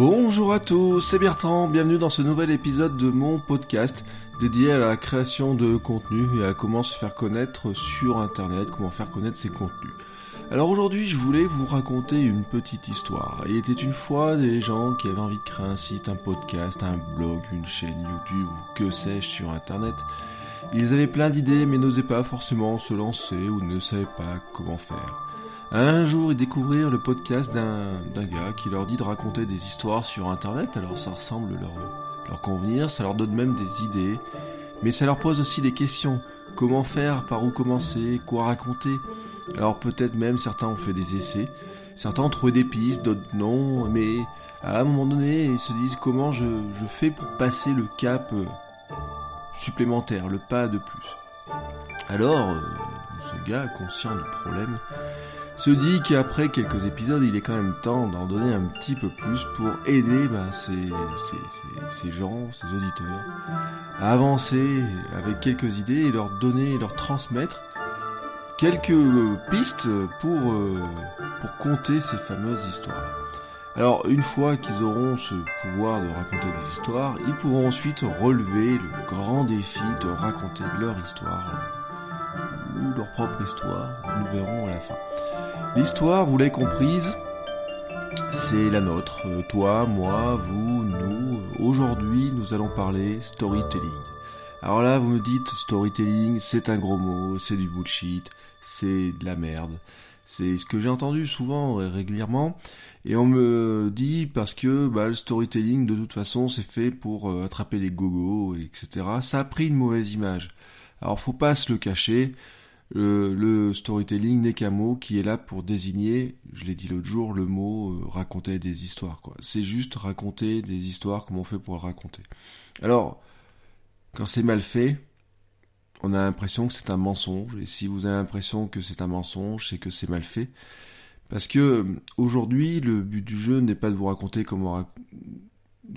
Bonjour à tous, c'est Bertrand, bienvenue dans ce nouvel épisode de mon podcast dédié à la création de contenu et à comment se faire connaître sur internet, comment faire connaître ses contenus. Alors aujourd'hui, je voulais vous raconter une petite histoire. Il était une fois des gens qui avaient envie de créer un site, un podcast, un blog, une chaîne YouTube ou que sais-je sur internet. Ils avaient plein d'idées mais n'osaient pas forcément se lancer ou ne savaient pas comment faire. Un jour, ils découvrirent le podcast d'un gars qui leur dit de raconter des histoires sur internet, alors ça ressemble leur, leur convenir, ça leur donne même des idées, mais ça leur pose aussi des questions. Comment faire, par où commencer, quoi raconter? Alors peut-être même certains ont fait des essais, certains ont trouvé des pistes, d'autres non, mais à un moment donné, ils se disent comment je, je fais pour passer le cap euh, supplémentaire, le pas de plus? Alors, euh, ce gars, conscient du problème, se dit qu'après quelques épisodes, il est quand même temps d'en donner un petit peu plus pour aider ben, ces, gens, ces auditeurs, à avancer avec quelques idées et leur donner, leur transmettre quelques euh, pistes pour, euh, pour compter ces fameuses histoires. Alors, une fois qu'ils auront ce pouvoir de raconter des histoires, ils pourront ensuite relever le grand défi de raconter leur histoire, ou leur propre histoire, nous verrons à la fin. L'histoire, vous l'avez comprise, c'est la nôtre. Euh, Toi, moi, vous, nous. Aujourd'hui, nous allons parler storytelling. Alors là, vous me dites, storytelling, c'est un gros mot, c'est du bullshit, c'est de la merde. C'est ce que j'ai entendu souvent et régulièrement. Et on me dit parce que bah, le storytelling, de toute façon, c'est fait pour euh, attraper les gogos, etc. Ça a pris une mauvaise image. Alors faut pas se le cacher. Le, le storytelling n'est qu'un mot qui est là pour désigner, je l'ai dit l'autre jour, le mot euh, raconter des histoires. quoi. C'est juste raconter des histoires comme on fait pour raconter. Alors, quand c'est mal fait, on a l'impression que c'est un mensonge. Et si vous avez l'impression que c'est un mensonge, c'est que c'est mal fait. Parce que euh, aujourd'hui, le but du jeu n'est pas de vous raconter comment, rac-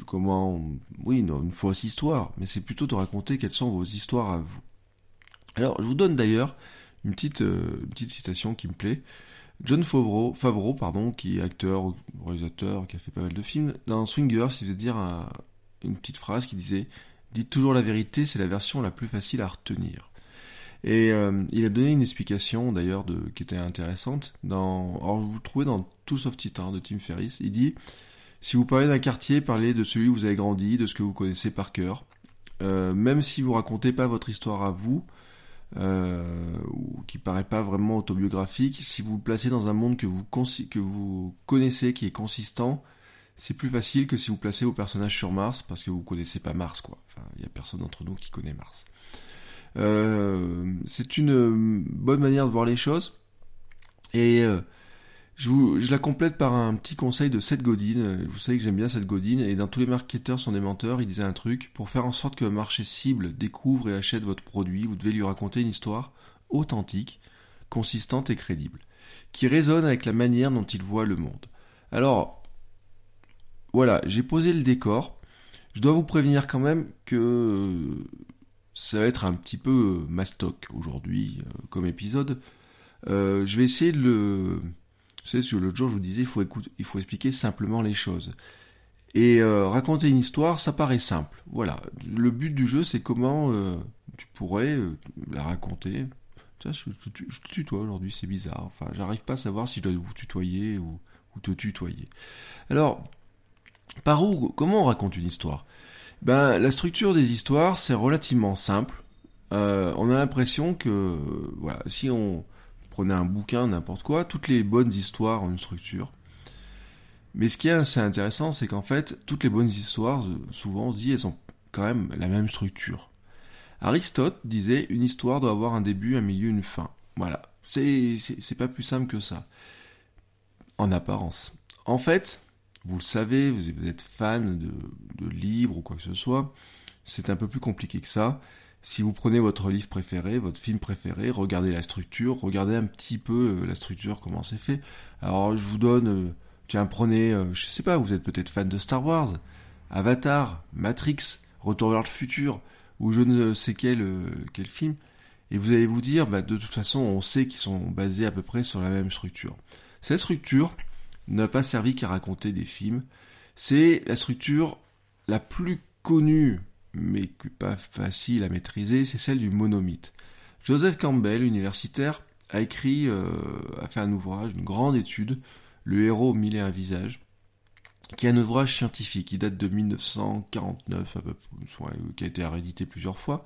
comment, oui, non, une fausse histoire, mais c'est plutôt de raconter quelles sont vos histoires à vous. Alors, je vous donne d'ailleurs une petite, euh, une petite citation qui me plaît. John Favreau, pardon, qui est acteur, réalisateur, qui a fait pas mal de films, dans Swingers, il faisait dire un- une petite phrase qui disait Dites toujours la vérité, c'est la version la plus facile à retenir. Et euh, il a donné une explication d'ailleurs qui était intéressante. Dans, alors vous le trouvez dans Tout sauf Titan de Tim Ferriss. Il dit si vous parlez d'un quartier, parlez de celui où vous avez grandi, de ce que vous connaissez par cœur. Euh, même si vous racontez pas votre histoire à vous, euh, ou qui paraît pas vraiment autobiographique, si vous le placez dans un monde que vous, que vous connaissez, qui est consistant, c'est plus facile que si vous placez vos personnages sur Mars, parce que vous connaissez pas Mars, quoi. Enfin, il y a personne d'entre nous qui connaît Mars. Euh, c'est une euh, bonne manière de voir les choses. Et euh, je, la complète par un petit conseil de Seth Godin. Vous savez que j'aime bien Seth Godin. Et dans tous les marketeurs sont des menteurs, il disait un truc. Pour faire en sorte que le marché cible découvre et achète votre produit, vous devez lui raconter une histoire authentique, consistante et crédible, qui résonne avec la manière dont il voit le monde. Alors, voilà, j'ai posé le décor. Je dois vous prévenir quand même que ça va être un petit peu mastoc aujourd'hui euh, comme épisode. Euh, je vais essayer de le... Vous savez, sur l'autre jour, je vous disais, il faut, écouter, il faut expliquer simplement les choses. Et euh, raconter une histoire, ça paraît simple. Voilà. Le but du jeu, c'est comment euh, tu pourrais euh, la raconter. Je, te tutoie aujourd'hui, c'est bizarre. Enfin, j'arrive pas à savoir si je dois vous tutoyer ou, ou te tutoyer. Alors, par où, comment on raconte une histoire? Ben, la structure des histoires, c'est relativement simple. On a l'impression que, voilà, si on prenait un bouquin, n'importe quoi, toutes les bonnes histoires ont une structure. Mais ce qui est assez intéressant, c'est qu'en fait, toutes les bonnes histoires, souvent, on se dit, elles ont quand même la même structure. Aristote disait une histoire doit avoir un début, un milieu, une fin. Voilà. C'est, c'est, pas plus simple que ça. En apparence. En fait, vous le savez, vous êtes fan de, de livres ou quoi que ce soit, c'est un peu plus compliqué que ça. Si vous prenez votre livre préféré, votre film préféré, regardez la structure, regardez un petit peu euh, la structure, comment c'est fait. Alors je vous donne, euh, tiens, prenez, euh, je sais pas, vous êtes peut-être fan de Star Wars, Avatar, Matrix, Retour vers le futur, ou je ne sais quel, quel film, et vous allez vous dire, bah, de toute façon, on sait qu'ils sont basés à peu près sur la même structure. Cette structure n'a pas servi qu'à raconter des films, c'est la structure la plus connue mais pas facile à maîtriser, c'est celle du monomythe. Joseph Campbell, universitaire, a écrit, euh, a fait un ouvrage, une grande étude, Le héros mille et un visages, qui est un ouvrage scientifique, qui date de 1949, à peu, qui a été réédité plusieurs fois.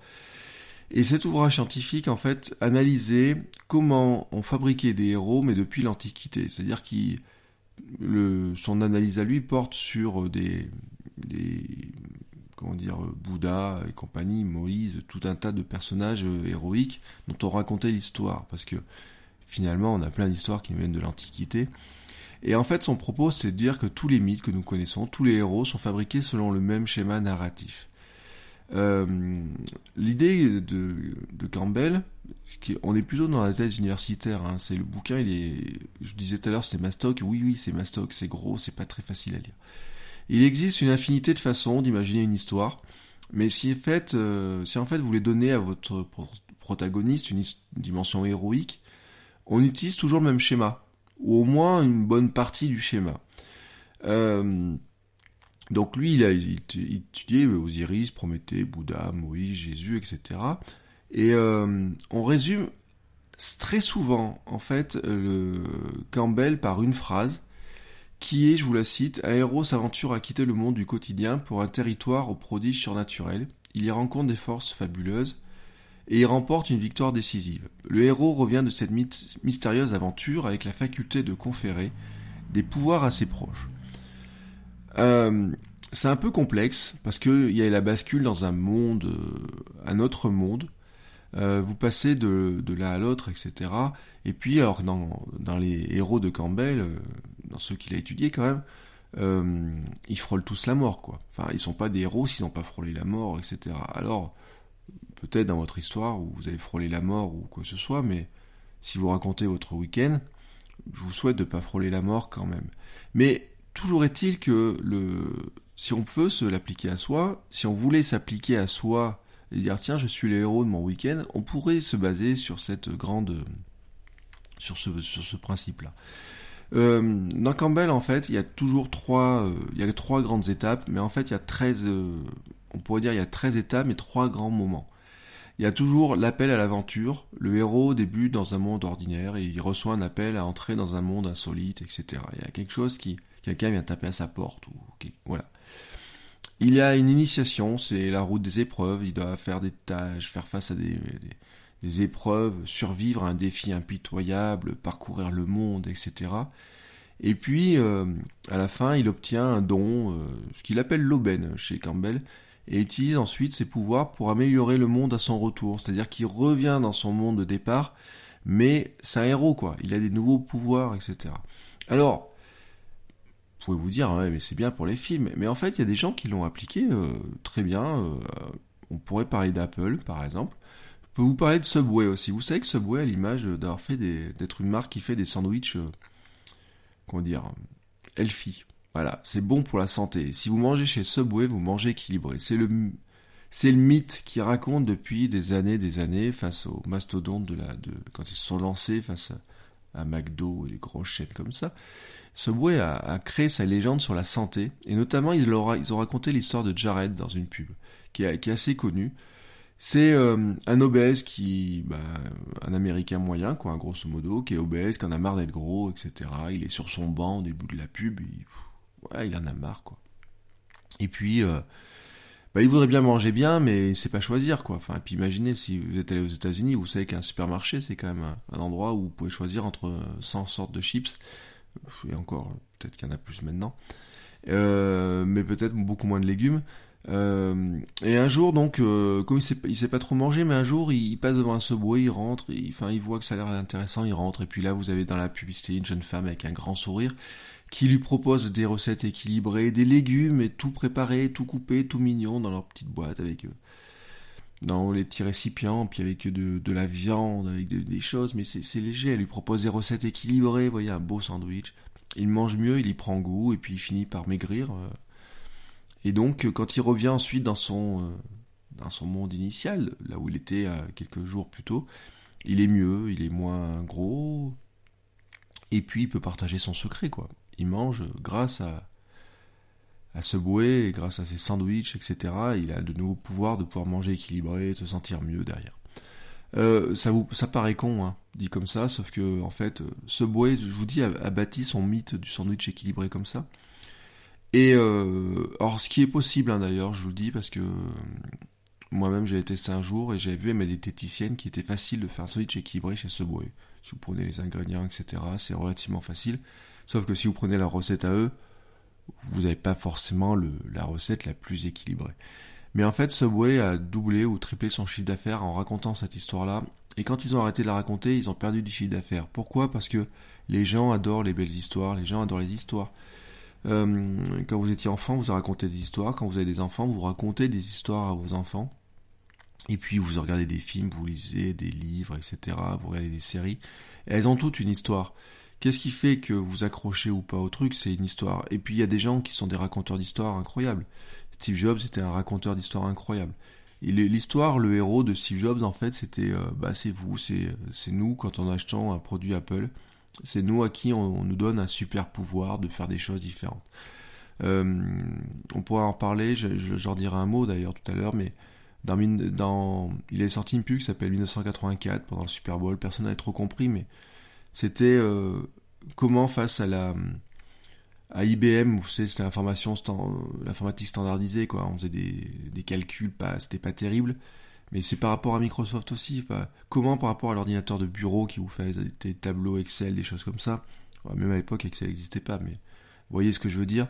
Et cet ouvrage scientifique, en fait, analysait comment on fabriquait des héros, mais depuis l'Antiquité. C'est-à-dire qu'il, son analyse à lui porte sur des, des comment dire, Bouddha et compagnie, Moïse, tout un tas de personnages euh, héroïques dont on racontait l'histoire, parce que finalement on a plein d'histoires qui nous viennent de l'Antiquité. Et en fait son propos c'est de dire que tous les mythes que nous connaissons, tous les héros sont fabriqués selon le même schéma narratif. Euh, l'idée de, Campbell, on est plutôt dans la thèse universitaire, hein, c'est le bouquin, il est, je disais tout à l'heure c'est mastoc, oui oui c'est mastoc, c'est gros, c'est pas très facile à lire. Il existe une infinité de façons d'imaginer une histoire, mais si, en fait, euh, en fait vous voulez donner à votre protagoniste une, dimension héroïque, on utilise toujours le même schéma, ou au moins une bonne partie du schéma. Euh, donc lui, il a étudié Osiris, Prométhée, Bouddha, Moïse, Jésus, etc. Et euh, on résume très souvent, en fait, le Campbell par une phrase qui est, je vous la cite, un héros s'aventure à quitter le monde du quotidien pour un territoire aux prodiges surnaturels. Il y rencontre des forces fabuleuses et y remporte une victoire décisive. Le héros revient de cette mystérieuse aventure avec la faculté de conférer des pouvoirs assez proches. Euh, c'est un peu complexe parce qu'il y a la bascule dans un monde, euh, un autre monde. Euh, vous passez de, l'un à l'autre, etc. Et puis, alors, dans les héros de Campbell, dans ceux qu'il a étudiés quand même, euh, ils frôlent tous la mort, quoi. Enfin, ils sont pas des héros s'ils n'ont pas frôlé la mort, etc. Alors, peut-être dans votre histoire où vous avez frôlé la mort ou quoi que ce soit, mais si vous racontez votre week-end, je vous souhaite de pas frôler la mort quand même. Mais toujours est-il que le, si on peut se l'appliquer à soi, si on voulait s'appliquer à soi et dire tiens je suis le héros de mon week-end, on pourrait se baser sur cette grande, sur ce, sur ce principe-là. Euh, dans Campbell, en fait, il y a toujours trois, euh, il y a trois grandes étapes, mais en fait, il y a 13, euh, on pourrait dire, il y a 13 étapes, mais trois grands moments. Il y a toujours l'appel à l'aventure. Le héros débute dans un monde ordinaire et il reçoit un appel à entrer dans un monde insolite, etc. Il y a quelque chose qui, quelqu'un vient taper à sa porte ou, voilà. Il y a une initiation, c'est la route des épreuves. Il doit faire des tâches, faire face à des des épreuves, survivre à un défi impitoyable, parcourir le monde, etc. Et puis, euh, à la fin, il obtient un don, euh, ce qu'il appelle l'aubaine chez Campbell, et utilise ensuite ses pouvoirs pour améliorer le monde à son retour. C'est-à-dire qu'il revient dans son monde de départ, mais c'est un héros, quoi. Il a des nouveaux pouvoirs, etc. Alors, vous pouvez vous dire, ouais, mais c'est bien pour les films. Mais en fait, il y a des gens qui l'ont appliqué euh, très bien. on pourrait parler d'Apple, par exemple peux vous parler de Subway aussi. Vous savez que Subway a l'image d'avoir fait d'être une marque qui fait des sandwichs, euh, comment dire, healthy. Voilà, c'est bon pour la santé. Si vous mangez chez Subway, vous mangez équilibré. C'est le, c'est le mythe qui raconte depuis des années, des années, face aux mastodontes de la, de, quand ils se sont lancés face à, McDo et les grosses chaînes comme ça. Subway a, créé sa légende sur la santé, et notamment ils, ont, ils ont raconté l'histoire de Jared dans une pub, qui, qui est assez connue. C'est euh, un obèse qui, bah, un Américain moyen, quoi, grosso modo, qui est obèse, qui en a marre d'être gros, etc. Il est sur son banc au début de la pub, il, en a marre, quoi. Et puis, euh, bah, il voudrait bien manger bien, mais il sait pas choisir, quoi. Enfin, et puis imaginez si vous êtes allé aux États-Unis, vous savez qu'un supermarché, c'est quand même un, endroit où vous pouvez choisir entre 100 sortes de chips. Et encore, peut-être qu'il y en a plus maintenant. Euh, mais peut-être beaucoup moins de légumes. Euh, et un jour, donc, euh, comme il sait, sait pas trop manger, mais un jour, il, passe devant un subway, il rentre, il, enfin, il voit que ça a l'air intéressant, il rentre, et puis là, vous avez dans la publicité une jeune femme avec un grand sourire qui lui propose des recettes équilibrées, des légumes, et tout préparé, tout coupé, tout mignon dans leur petite boîte avec eux dans les petits récipients, puis avec de, de la viande, avec des choses, mais c'est léger. Elle lui propose des recettes équilibrées, vous voyez, un beau sandwich. Il mange mieux, il y prend goût, et puis il finit par maigrir. Euh. Et donc, quand il revient ensuite dans son, euh, dans son monde initial, là où il était euh, quelques jours plus tôt, il est mieux, il est moins gros, et puis il peut partager son secret, quoi. Il mange grâce à, à se bouer, et grâce à ses sandwichs, etc., il a de nouveaux pouvoirs de pouvoir manger équilibré, se sentir mieux derrière. Euh, ça, vous, ça paraît con, hein, dit comme ça, sauf que en fait, ce bouet, je vous dis, a, bâti son mythe du sandwich équilibré comme ça. Et euh, ce qui est possible, hein, d'ailleurs, je vous le dis, parce que moi-même j'ai testé un jour et j'avais vu mais des diététiciennes qui était facile de faire un sandwich équilibré chez bouet. Si vous prenez les ingrédients, etc., c'est relativement facile. Sauf que si vous prenez la recette à eux, vous n'avez pas forcément la recette la plus équilibrée. Mais en fait, Subway a doublé ou triplé son chiffre d'affaires en racontant cette histoire-là. Et quand ils ont arrêté de la raconter, ils ont perdu du chiffre d'affaires. Pourquoi? Parce que les gens adorent les belles histoires, les gens adorent les histoires. Euh, quand vous étiez enfant, vous racontez des histoires. Quand vous avez des enfants, vous racontez des histoires à vos enfants. Et puis vous regardez des films, vous lisez des livres, etc. Vous regardez des séries. Elles ont toutes une histoire. Qu'est-ce qui fait que vous accrochez ou pas au truc? C'est une histoire. Et puis il y a des gens qui sont des raconteurs d'histoires incroyables. Steve Jobs était un raconteur d'histoires incroyable. L'histoire, le héros de Steve Jobs, en fait, c'était euh, bah, c'est vous, c'est nous quand on achetant un produit Apple. C'est nous à qui on, nous donne un super pouvoir de faire des choses différentes. Euh, on pourrait en parler, j'en dirai un mot d'ailleurs tout à l'heure, mais dans, il est sorti une pub qui s'appelle 1984 pendant le Super Bowl. Personne n'avait trop compris, mais c'était euh, comment face à la IBM, vous savez, c'était l'informatique standardisée, quoi. On faisait des, calculs, c'était pas terrible. Mais c'est par rapport à Microsoft aussi. Pas, comment par rapport à l'ordinateur de bureau qui vous fait des tableaux Excel, des choses comme ça? même à l'époque, Excel n'existait pas, mais vous voyez ce que je veux dire?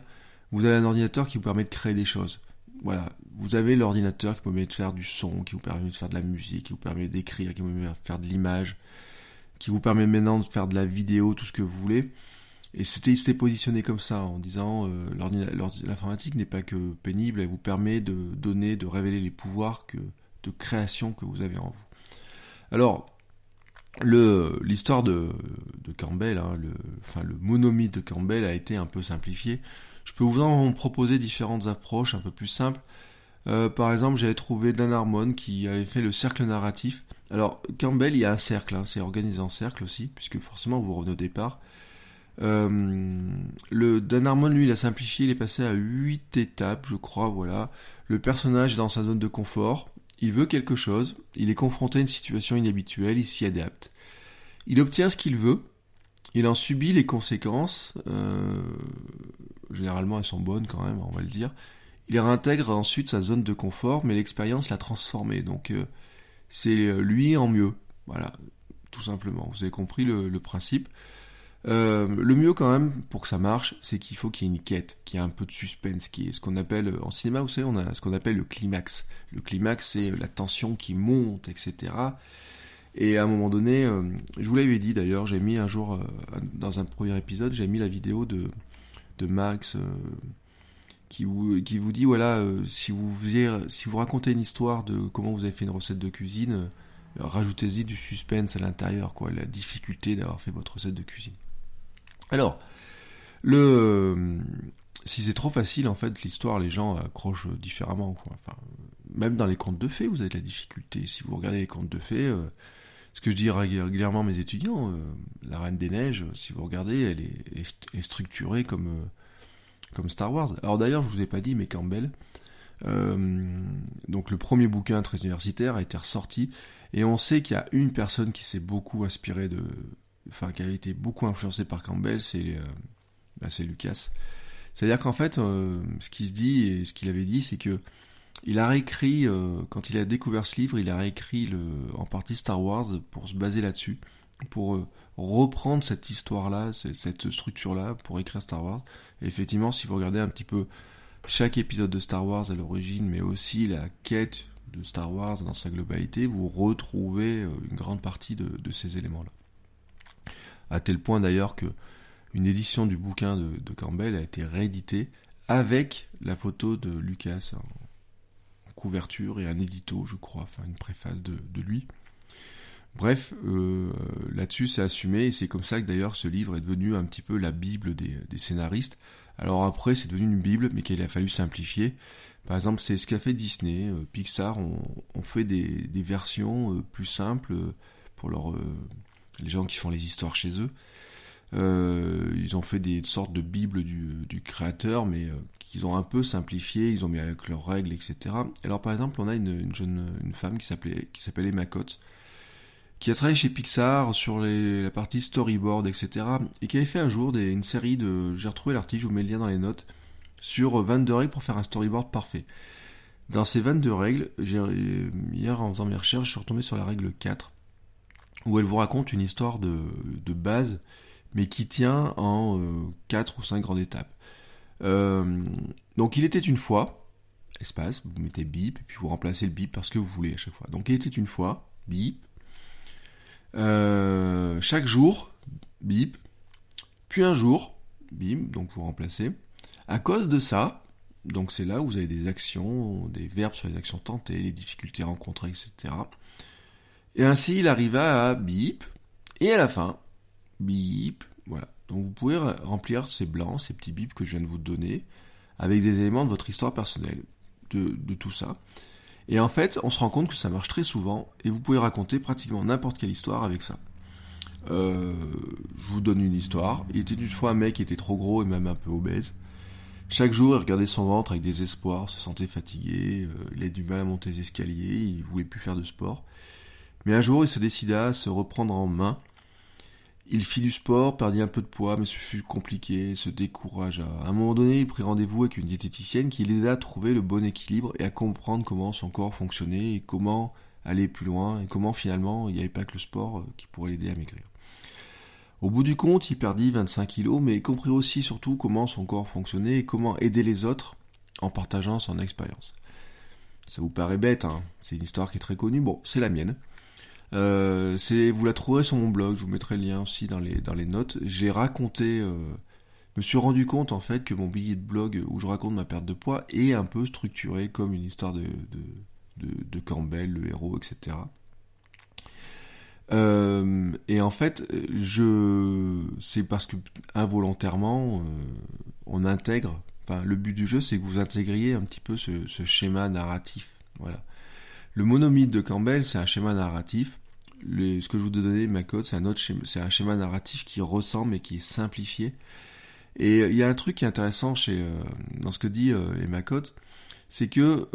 Vous avez un ordinateur qui vous permet de créer des choses. Voilà, vous avez l'ordinateur qui vous permet de faire du son, qui vous permet de faire de la musique, qui vous permet d'écrire, qui vous permet de faire de l'image, qui vous permet maintenant de faire de la vidéo, tout ce que vous voulez. Et c'était s'est positionné comme ça, en disant euh, l'informatique n'est pas que pénible, elle vous permet de donner, de révéler les pouvoirs que, de création que vous avez en vous. Alors, l'histoire de, Campbell, hein, le, enfin le monomythe de Campbell a été un peu simplifié. Je peux vous en proposer différentes approches un peu plus simples. Euh, par exemple, j'avais trouvé Dan Harmon qui avait fait le cercle narratif. Alors, Campbell, il y a un cercle, hein, c'est organisé en cercle aussi, puisque forcément vous revenez au départ. Euh, le Dan Harmon, lui, il a simplifié, il est passé à 8 étapes, je crois, voilà. Le personnage est dans sa zone de confort, il veut quelque chose, il est confronté à une situation inhabituelle, il s'y adapte. Il obtient ce qu'il veut, il en subit les conséquences, euh, généralement elles sont bonnes quand même, on va le dire. Il réintègre ensuite sa zone de confort, mais l'expérience l'a transformé. Donc euh, c'est lui en mieux. Voilà, tout simplement. Vous avez compris le, principe. Euh, le mieux quand même pour que ça marche, c'est qu'il faut qu'il y ait une quête, qu'il y ait un peu de suspense, qui est ce qu'on appelle en cinéma, vous savez, on a ce qu'on appelle le climax. Le climax, c'est la tension qui monte, etc. Et à un moment donné, euh, je vous l'avais dit d'ailleurs, j'ai mis un jour dans un premier épisode, j'ai mis la vidéo de Max qui vous, dit voilà, euh, si, vous si vous racontez une histoire de comment vous avez fait une recette de cuisine, euh, rajoutez-y du suspense à l'intérieur, quoi, la difficulté d'avoir fait votre recette de cuisine. Alors, le, euh, si c'est trop facile, en fait, l'histoire, les gens accrochent différemment, même dans les contes de fées, vous avez de la difficulté. Si vous regardez les contes de fées, ce que je dis régulièrement à mes étudiants, la Reine des Neiges, si vous regardez, elle est, structurée comme comme Star Wars. Alors d'ailleurs, je vous ai pas dit, mais Campbell, euh, donc le premier bouquin très universitaire a été ressorti, et on sait qu'il y a une personne qui s'est beaucoup inspiré de, enfin qui a été beaucoup influencé par Campbell, c'est euh, bah, Lucas. C'est-à-dire qu'en fait, euh, ce qu'il se dit et ce qu'il avait dit, c'est que il a réécrit, quand il a découvert ce livre, il a réécrit en partie Star Wars pour se baser là-dessus, pour reprendre cette histoire-là, cette structure-là, pour écrire Star Wars effectivement, si vous regardez un petit peu chaque épisode de Star Wars à l'origine, mais aussi la quête de Star Wars dans sa globalité, vous retrouvez euh, une grande partie de, ces éléments-là. À tel point d'ailleurs que une édition du bouquin de, Campbell a été rééditée avec la photo de Lucas en, couverture et un édito, je crois, enfin une préface de, lui. Bref, euh, là-dessus c'est assumé et c'est comme ça que d'ailleurs ce livre est devenu un petit peu la bible des scénaristes alors après, c'est devenu une bible, mais qu'il a fallu simplifier. Par exemple, c'est ce qu'a fait Disney. Euh, Pixar ont, fait des, versions euh, plus simples pour les gens qui font les histoires chez eux. ils ont fait des sortes de bibles du, créateur, mais qu'ils ont un peu simplifié. Ils ont mis avec leurs règles, etc. Alors par exemple, on a une, jeune une femme qui s'appelait qui s'appelait qui a travaillé chez Pixar sur la partie storyboard, etc. Et qui avait fait un jour une série de... J'ai retrouvé l'article, je vous mets le lien dans les notes, sur 22 règles pour faire un storyboard parfait. Dans ces 22 règles, hier en faisant mes recherches, je suis retombé sur la règle 4, où elle vous raconte une histoire de, base, mais qui tient en euh, 4 ou 5 grandes étapes. Euh, donc il était une fois, espace, vous mettez bip, et puis vous remplacez le bip parce que vous voulez à chaque fois. Donc il était une fois, bip, euh, chaque jour, bip. Puis un jour, bim, donc vous remplacez. À cause de ça, donc c'est là où vous avez des actions, des verbes sur les actions tentées, les difficultés rencontrées, etc. Et ainsi, il arriva à bip, et à la fin, bip, voilà. Donc vous pouvez remplir ces blancs, ces petits bips que je viens de vous donner, avec des éléments de votre histoire personnelle, de, tout ça. Et en fait, on se rend compte que ça marche très souvent, et vous pouvez raconter pratiquement n'importe quelle histoire avec ça. Euh, je vous donne une histoire. Il était une fois un mec qui était trop gros et même un peu obèse. Chaque jour, il regardait son ventre avec des espoirs, se sentait fatigué, euh, il avait du mal à monter les escaliers, il voulait plus faire de sport. Mais un jour, il se décida à se reprendre en main il fit du sport, perdit un peu de poids, mais ce fut compliqué, se découragea. À un moment donné, il prit rendez-vous avec une diététicienne qui l'aida à trouver le bon équilibre et à comprendre comment son corps fonctionnait et comment aller plus loin et comment finalement il n'y avait pas que le sport euh, qui pourrait l'aider à maigrir. Au bout du compte, il perdit 25 kilos, mais il comprit aussi surtout comment son corps fonctionnait et comment aider les autres en partageant son expérience. Ça vous paraît bête, hein c'est une histoire qui est très connue, bon, c'est la mienne. Euh, vous la trouverez sur mon blog, je vous mettrai le lien aussi dans les, dans les notes. J'ai raconté, euh, me suis rendu compte en fait que mon billet de blog où je raconte ma perte de poids est un peu structuré comme une histoire de, de, de, Campbell, le héros, etc. Euh, et en fait, je, c'est parce que involontairement, on intègre. Enfin, le but du jeu, c'est que vous intégriez un petit peu ce, ce schéma narratif. Voilà. Le monomythe de Campbell, c'est un schéma narratif. ce que je vous donne, ma code, c'est un autre schéma, c'est un schéma narratif qui ressemble et qui est simplifié. Et euh, il y a un truc qui est intéressant euh, dans ce que dit euh, Emma c'est que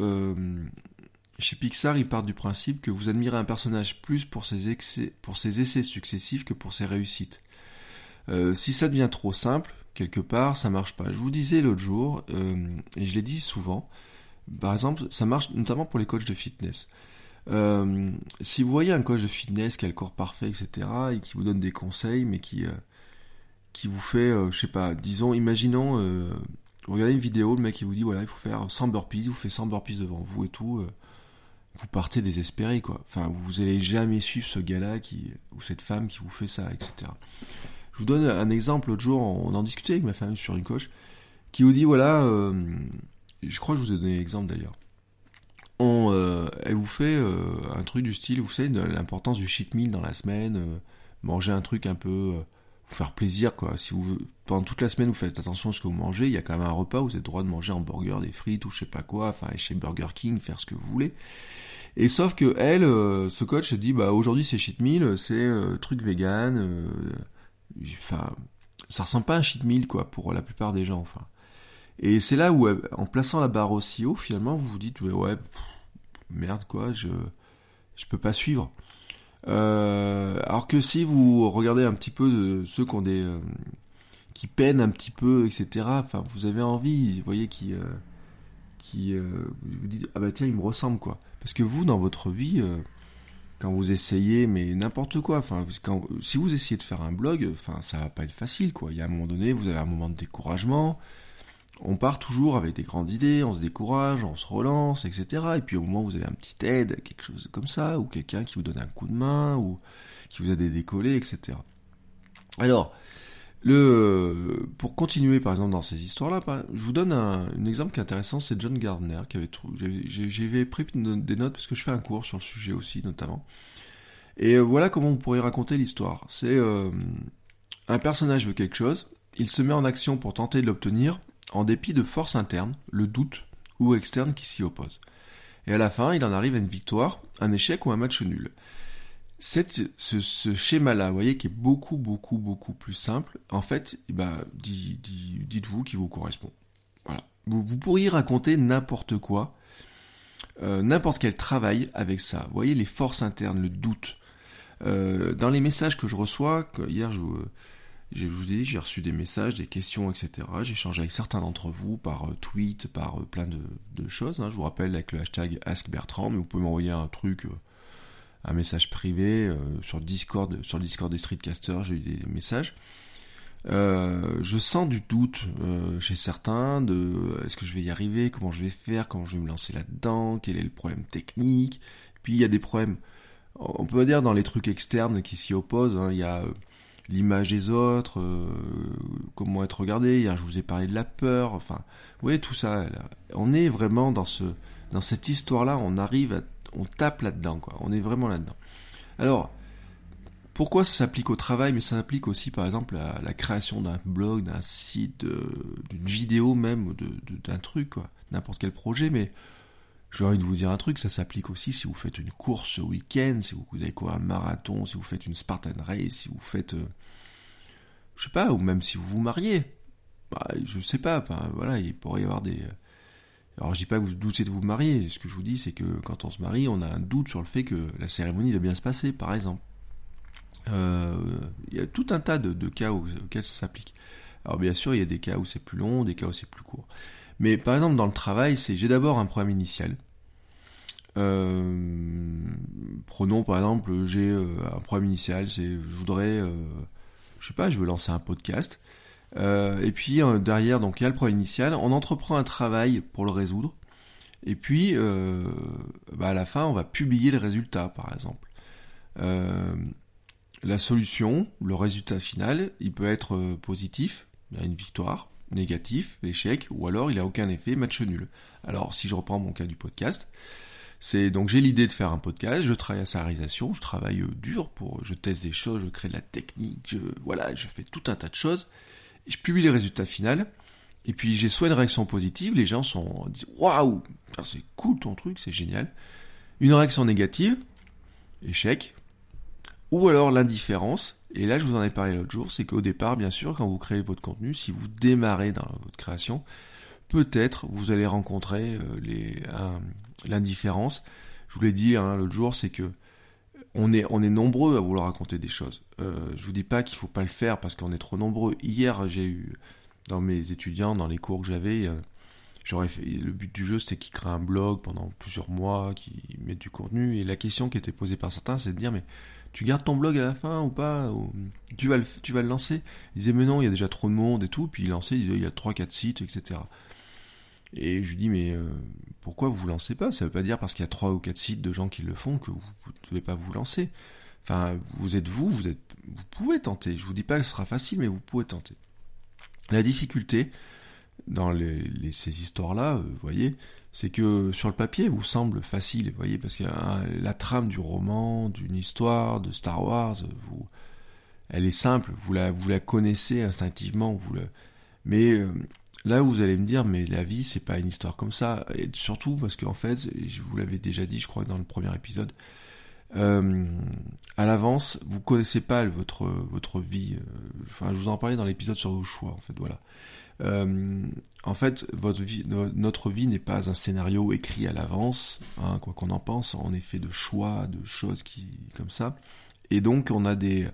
chez Pixar, ils partent du principe que vous admirez un personnage plus pour ses, pour ses essais successifs que pour ses réussites. si ça devient trop simple, quelque part, ça marche pas. Je vous disais l'autre jour, et je l'ai dit souvent, par exemple, ça marche notamment pour les coachs de fitness. Euh, si vous voyez un coach de fitness qui a le corps parfait, etc., et qui vous donne des conseils, mais qui, euh, qui vous fait, euh, je sais pas, disons, imaginons, vous regardez une vidéo, le mec il vous dit, voilà, il faut faire 100 burpees, vous faites 100 burpees devant vous et tout, vous partez désespéré, quoi. Enfin, vous allez jamais suivre ce gars-là ou cette femme qui vous fait ça, etc. Je vous donne un exemple, l'autre jour, on en discutait avec ma famille sur une coach, qui vous dit, voilà, je crois que je vous ai donné l'exemple d'ailleurs. On, euh, elle vous fait euh, un truc du style, vous savez, l'importance du cheat meal dans la semaine, euh, manger un truc un peu, vous faire plaisir quoi. Si vous pendant toute la semaine vous faites attention à ce que vous mangez, il y a quand même un repas vous avez le droit de manger un burger, des frites ou je sais pas quoi, enfin chez Burger King, faire ce que vous voulez. Et sauf que elle, ce coach dit bah aujourd'hui c'est cheat meal, c'est truc vegan, enfin ça ressemble pas à un cheat meal quoi pour la plupart des gens enfin. Et c'est là où, en plaçant la barre aussi haut, finalement, vous vous dites, ouais, merde, quoi, je, je peux pas suivre. Euh, alors que si vous regardez un petit peu ceux euh, qui peinent un petit peu, etc. Enfin, vous avez envie, vous voyez, qui, euh, qui, vous dites, ah bah tiens, il me ressemble, quoi. Parce que vous, dans votre vie, quand vous essayez, mais n'importe quoi, enfin, quand, si vous essayez de faire un blog, enfin, ça va pas être facile, quoi. Il y a un moment donné, vous avez un moment de découragement on part toujours avec des grandes idées, on se décourage, on se relance, etc. Et puis au moment où vous avez un petit aide, quelque chose comme ça, ou quelqu'un qui vous donne un coup de main, ou qui vous a décollé, etc. Alors, pour continuer par exemple dans ces histoires-là, je vous donne un, exemple qui est intéressant, c'est John Gardner qui avait j'avais pris des notes parce que je fais un cours sur le sujet aussi notamment. Et euh, voilà comment on pourrait raconter l'histoire. C'est euh, un personnage veut quelque chose, il se met en action pour tenter de l'obtenir, en dépit de forces internes, le doute ou externe qui s'y oppose. Et à la fin, il en arrive à une victoire, un échec ou un match nul. Ce, schéma-là, vous voyez, qui est beaucoup, beaucoup, beaucoup plus simple, en fait, bah, dites-vous qu'il vous correspond. Voilà. Vous, pourriez raconter n'importe quoi, euh, n'importe quel travail avec ça. Vous voyez, les forces internes, le doute. Euh, dans les messages que je reçois, hier, je, je vous ai dit, j'ai reçu des messages, des questions, etc. J'ai échangé avec certains d'entre vous par euh, tweet, par plein de, choses. Hein. Je vous rappelle avec le hashtag AskBertrand, mais vous pouvez m'envoyer un truc un message privé euh, sur Discord, sur le Discord des Streetcasters, j'ai eu des messages. Euh, je sens du doute euh, chez certains de est-ce que je vais y arriver, comment je vais faire, comment je vais me lancer là-dedans, quel est le problème technique. Puis il y a des problèmes, on peut dire dans les trucs externes qui s'y opposent. Hein. il y a l'image des autres, comment être regardé. Hier je vous ai parlé de la peur. Enfin, vous voyez tout ça. On est vraiment dans ce dans cette histoire-là. On arrive on tape là-dedans, quoi. On est vraiment là-dedans. Alors, pourquoi ça s'applique au travail, mais ça s'applique aussi, par exemple, à la création d'un blog, d'un site, d'une vidéo même, d'un truc, quoi. N'importe quel projet, mais j'ai envie de vous dire un truc, ça s'applique aussi si vous faites une course ce week-end, si vous, allez courir le marathon, si vous faites une Spartan Race, si vous faites, euh, je sais pas, ou même si vous vous mariez. Bah, je sais pas, voilà, il pourrait y avoir des, alors je dis pas que vous doutez de vous marier, ce que je vous dis c'est que quand on se marie, on a un doute sur le fait que la cérémonie va bien se passer, par exemple. Euh, il y a tout un tas de, cas auxquels ça s'applique. Alors bien sûr, il y a des cas où c'est plus long, des cas où c'est plus court. Mais par exemple dans le travail, c'est j'ai d'abord un problème initial. Euh, prenons par exemple, j'ai euh, un problème initial, c'est je voudrais, je sais pas, je veux lancer un podcast. Euh, et puis euh, derrière, donc il y a le problème initial. On entreprend un travail pour le résoudre. Et puis, euh, bah, à la fin, on va publier le résultat, par exemple. la solution, le résultat final, il peut être positif, il y a une victoire, négatif, l'échec, ou alors il n'a aucun effet, match nul. Alors, si je reprends mon cas du podcast, c'est donc j'ai l'idée de faire un podcast, je travaille à sa réalisation, je travaille dur pour, je teste des choses, je crée de la technique, je, voilà, je fais tout un tas de choses je publie les résultats finaux, et puis j'ai soit une réaction positive, les gens sont disent waouh, c'est cool ton truc, c'est génial. Une réaction négative, échec, ou alors l'indifférence. Et là, je vous en ai parlé l'autre jour, c'est qu'au départ, bien sûr, quand vous créez votre contenu, si vous démarrez dans votre création, peut-être vous allez rencontrer euh, l'indifférence. Je vous l'ai dit hein, l'autre jour, c'est que on est, on est nombreux à vouloir raconter des choses. Euh, je vous dis pas qu'il faut pas le faire parce qu'on est trop nombreux. Hier, j'ai eu, dans mes étudiants, dans les cours que j'avais, euh, le but du jeu c'était qu'ils créent un blog pendant plusieurs mois, qu'ils mettent du contenu, et la question qui était posée par certains, c'est de dire, mais tu gardes ton blog à la fin ou pas tu, vas le, tu vas le lancer Ils disaient, mais non, il y a déjà trop de monde et tout, puis ils lançaient, ils disaient, il y a 3-4 sites, etc. Et je lui dis, mais euh, pourquoi vous vous lancez pas? Ça veut pas dire parce qu'il y a trois ou quatre sites de gens qui le font que vous ne devez pas vous lancer. Enfin, vous êtes vous, vous êtes, vous pouvez tenter. Je vous dis pas que ce sera facile, mais vous pouvez tenter. La difficulté dans ces histoires-là, euh, vous voyez, c'est que sur le papier, vous semble facile, vous voyez, parce que la trame du roman, d'une histoire, de Star Wars, vous, elle est simple, vous la, connaissez instinctivement, vous le, mais euh, Là vous allez me dire, mais la vie, c'est pas une histoire comme ça. Et surtout parce qu'en fait, je vous l'avais déjà dit, je crois, dans le premier épisode, euh, à l'avance, vous connaissez pas votre votre vie. Euh, enfin, je vous en parlais dans l'épisode sur vos choix, en fait, voilà. Euh, en fait, notre vie n'est pas un scénario écrit à l'avance, hein, quoi qu'on en pense. Est fait de choix, de choses qui, comme ça. Et donc, on a des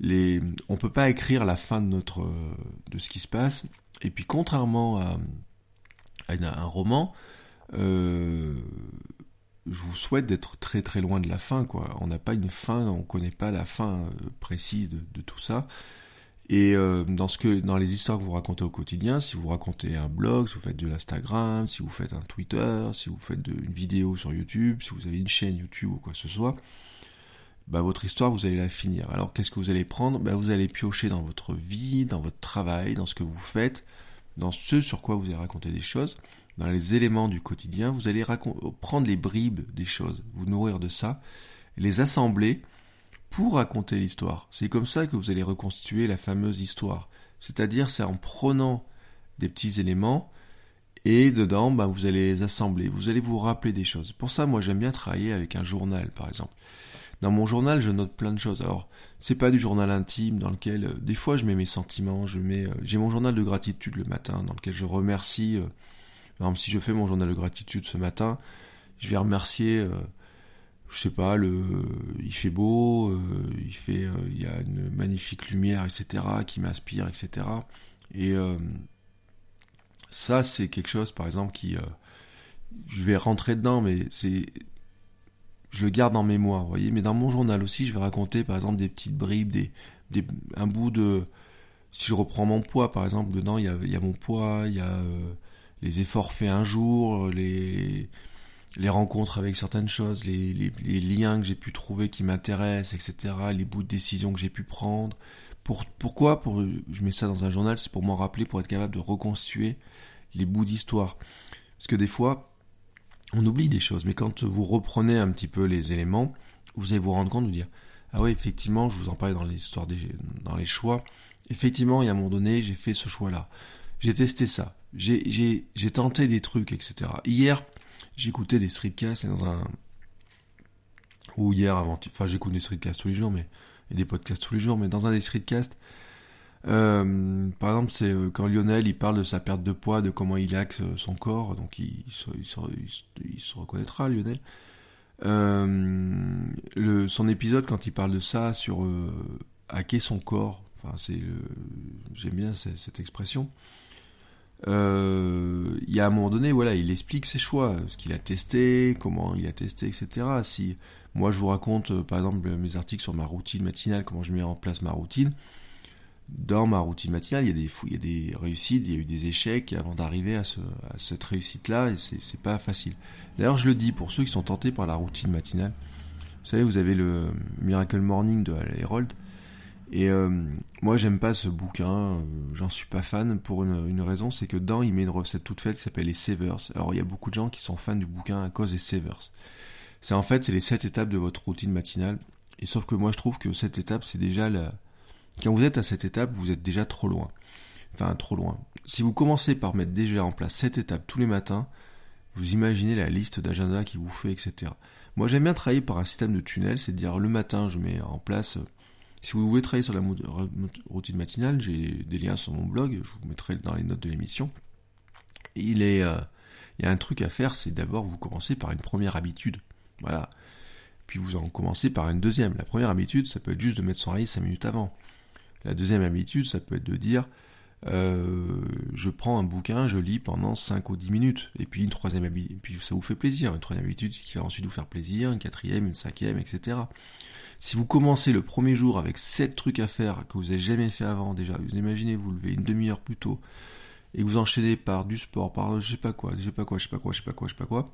les, on peut pas écrire la fin de notre, de ce qui se passe. Et puis contrairement à, un roman, euh, je vous souhaite d'être très très loin de la fin, quoi. On n'a pas une fin, on connaît pas la fin euh, précise de, tout ça. Et euh, dans ce que dans les histoires que vous racontez au quotidien, si vous racontez un blog, si vous faites de l'Instagram, si vous faites un Twitter, si vous faites une vidéo sur YouTube, si vous avez une chaîne YouTube ou quoi que ce soit, bah, votre histoire, vous allez la finir. Alors qu'est-ce que vous allez prendre? Bah, Vous allez piocher dans votre vie, dans votre travail, dans ce que vous faites, dans ce sur quoi vous allez raconter des choses, dans les éléments du quotidien, vous allez prendre les bribes des choses, vous nourrir de ça, les assembler pour raconter l'histoire. C'est comme ça que vous allez reconstituer la fameuse histoire. C'est-à-dire, c'est en prenant des petits éléments et dedans, bah, vous allez les assembler. Vous allez vous rappeler des choses. Pour ça, moi, j'aime bien travailler avec un journal, par exemple. Dans mon journal, je note plein de choses. Alors, c'est pas du journal intime dans lequel, euh, des fois, je mets mes sentiments. Je mets, euh, j'ai mon journal de gratitude le matin, dans lequel je remercie. Euh, par exemple, si je fais mon journal de gratitude ce matin, je vais remercier je sais pas, le, il fait beau, euh, il fait, euh, il y a une magnifique lumière, etc., qui m'inspire, etc. Et euh, ça, c'est quelque chose, par exemple, qui, je vais rentrer dedans, mais c'est, je le garde en mémoire, vous voyez. Mais dans mon journal aussi, je vais raconter, par exemple, des petites bribes, des, des un bout de, si je reprends mon poids, par exemple, dedans, il y a, il y a mon poids, il y a les efforts faits un jour, les les rencontres avec certaines choses, les, les, liens que j'ai pu trouver qui m'intéressent, etc., les bouts de décision que j'ai pu prendre. Pour, pourquoi? Pour, Je mets ça dans un journal, c'est pour m'en rappeler, pour être capable de reconstituer les bouts d'histoire. Parce que des fois, on oublie des choses, mais quand vous reprenez un petit peu les éléments, vous allez vous rendre compte de dire Ah oui, effectivement, je vous en parlais dans l'histoire des dans les choix. Effectivement, il y a un moment donné, j'ai fait ce choix-là. J'ai testé ça. J'ai tenté des trucs, etc. Hier, j'écoutais des streetcasts dans un ou hier avant enfin j'écoute des streetcasts tous les jours mais et des podcasts tous les jours mais dans un des streetcasts euh, par exemple c'est euh, quand Lionel il parle de sa perte de poids de comment il axe euh, son corps donc il, se, reconnaîtra Lionel. Son épisode quand il parle de ça sur hacker son corps enfin c'est j'aime bien cette expression. euh, il y a un moment donné, voilà, il explique ses choix, ce qu'il a testé, comment il a testé, etc. Si moi je vous raconte, euh, par exemple, mes articles sur ma routine matinale, comment je mets en place ma routine, dans ma routine matinale, il y a des, il y a des réussites, il y a eu des échecs avant d'arriver à, à cette réussite-là, et c'est pas facile. D'ailleurs, je le dis pour ceux qui sont tentés par la routine matinale. Vous savez, vous avez le Miracle Morning de Harold, et euh, moi, j'aime pas ce bouquin, euh, j'en suis pas fan pour une, raison, c'est que dedans, il met une recette toute faite qui s'appelle les Savers. Alors, il y a beaucoup de gens qui sont fans du bouquin à cause des Savers. C'est en fait, c'est les sept étapes de votre routine matinale. Et sauf que moi, je trouve que cette étape, c'est déjà la... Quand vous êtes à cette étape, vous êtes déjà trop loin. Enfin, trop loin. Si vous commencez par mettre déjà en place cette étape tous les matins, vous imaginez la liste d'agenda qui vous fait, etc. Moi, j'aime bien travailler par un système de tunnel, c'est à dire le matin, je mets en place si vous voulez travailler sur la routine matinale, j'ai des liens sur mon blog, je vous mettrai dans les notes de l'émission. Il euh, y a un truc à faire, c'est d'abord vous commencez par une première habitude. Voilà. Puis vous en commencez par une deuxième. La première habitude, ça peut être juste de mettre son réveil 5 minutes avant. La deuxième habitude, ça peut être de dire euh, je prends un bouquin, je lis pendant 5 ou 10 minutes. Et puis une troisième habitude, puis ça vous fait plaisir. Une troisième habitude qui va ensuite vous faire plaisir, une quatrième, une cinquième, etc. Si vous commencez le premier jour avec 7 trucs à faire que vous n'avez jamais fait avant déjà, vous imaginez vous levez une demi-heure plus tôt et vous enchaînez par du sport, par je sais pas quoi, je sais pas quoi, je sais pas quoi, je sais pas quoi, je sais pas quoi.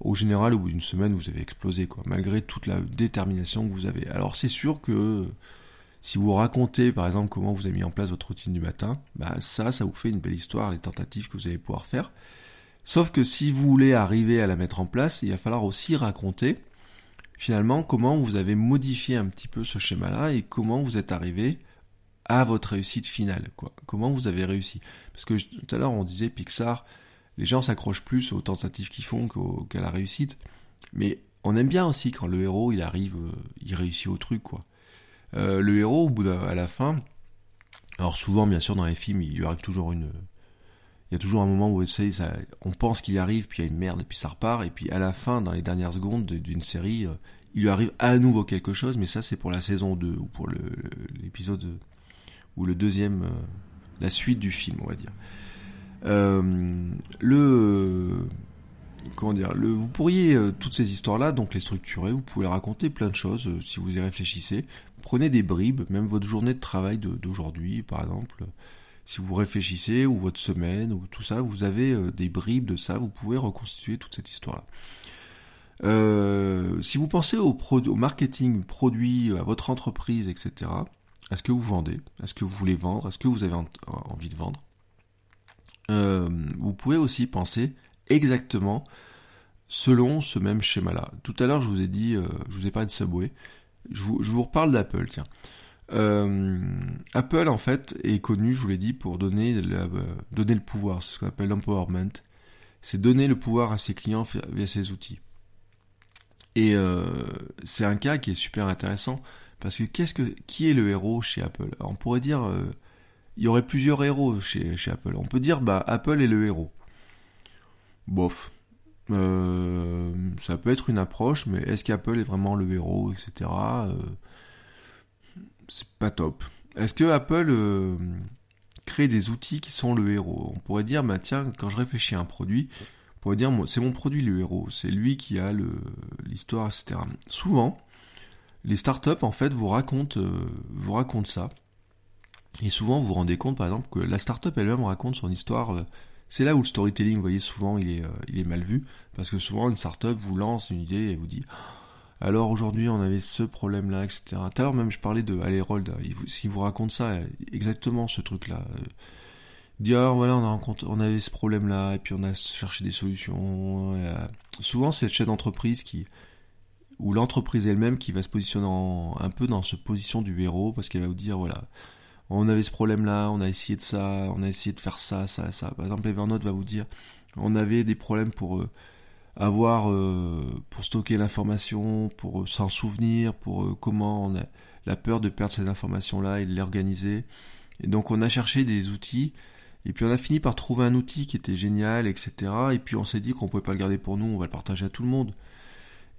Au général, au bout d'une semaine, vous avez explosé, quoi, malgré toute la détermination que vous avez. Alors c'est sûr que si vous racontez, par exemple, comment vous avez mis en place votre routine du matin, bah ça, ça vous fait une belle histoire, les tentatives que vous allez pouvoir faire. Sauf que si vous voulez arriver à la mettre en place, il va falloir aussi raconter finalement comment vous avez modifié un petit peu ce schéma-là et comment vous êtes arrivé à votre réussite finale. Comment vous avez réussi. Parce que tout à l'heure on disait Pixar, les gens s'accrochent plus aux tentatives qu'ils font qu'à la réussite. Mais on aime bien aussi quand le héros il arrive, euh, il réussit au truc, quoi. Euh, le héros, au bout à la fin, alors souvent bien sûr dans les films il arrive toujours une, il y a toujours un moment où on pense qu'il arrive, puis il y a une merde, et puis ça repart, et puis à la fin, dans les dernières secondes d'une série, euh, il lui arrive à nouveau quelque chose, mais ça c'est pour la saison 2, ou pour l'épisode, ou le deuxième, euh, la suite du film, on va dire. Euh, le, comment dire, le, vous pourriez euh, toutes ces histoires-là, donc les structurer, vous pouvez raconter plein de choses euh, si vous y réfléchissez. Prenez des bribes, même votre journée de travail d'aujourd'hui, par exemple. Si vous réfléchissez, ou votre semaine, ou tout ça, vous avez des bribes de ça, vous pouvez reconstituer toute cette histoire-là. si vous pensez au, au marketing produit, à votre entreprise, etc., à ce que vous vendez, à ce que vous voulez vendre, à ce que vous avez envie de vendre, vous pouvez aussi penser exactement selon ce même schéma-là. Tout à l'heure, je vous ai dit, euh, je vous ai parlé de Subway. Je vous, reparle d'Apple, tiens. Euh, Apple, en fait, est connu, je vous l'ai dit, pour donner, euh, donner le pouvoir. C'est ce qu'on appelle l'empowerment. C'est donner le pouvoir à ses clients via ses outils. Et c'est un cas qui est super intéressant parce que que qui est le héros chez Apple? On pourrait dire il y aurait plusieurs héros chez, chez Apple. On peut dire bah Apple est le héros bof. Euh, ça peut être une approche, mais est-ce qu'Apple est vraiment le héros, etc. Euh, c'est pas top. Est-ce que Apple euh, crée des outils qui sont le héros? On pourrait dire, bah tiens, quand je réfléchis à un produit, on pourrait dire, c'est mon produit le héros, c'est lui qui a l'histoire, etc. Souvent, les startups en fait vous racontent, vous racontent ça. Et souvent, vous vous rendez compte, par exemple, que la startup elle-même raconte son histoire c'est là où le storytelling, vous voyez, souvent il est, euh, il est mal vu, parce que souvent une startup vous lance une idée et vous dit alors aujourd'hui on avait ce problème-là, etc. Tout à l'heure même je parlais de Alerold, s'il vous raconte ça, exactement ce truc-là. Euh, dit alors voilà on a rencontré, on avait ce problème-là et puis on a cherché des solutions. Euh, souvent c'est le chef d'entreprise qui ou l'entreprise elle-même qui va se positionner un peu dans ce position du héros parce qu'elle va vous dire voilà on avait ce problème-là, on a essayé de ça, on a essayé de faire ça, ça, ça. Par exemple, Evernote va vous dire, on avait des problèmes pour euh, avoir, euh, pour stocker l'information, pour euh, s'en souvenir, pour comment on a la peur de perdre ces informations-là et de les. Et donc, on a cherché des outils. Et puis on a fini par trouver un outil qui était génial, etc. Et puis on s'est dit qu'on pouvait pas le garder pour nous, on va le partager à tout le monde.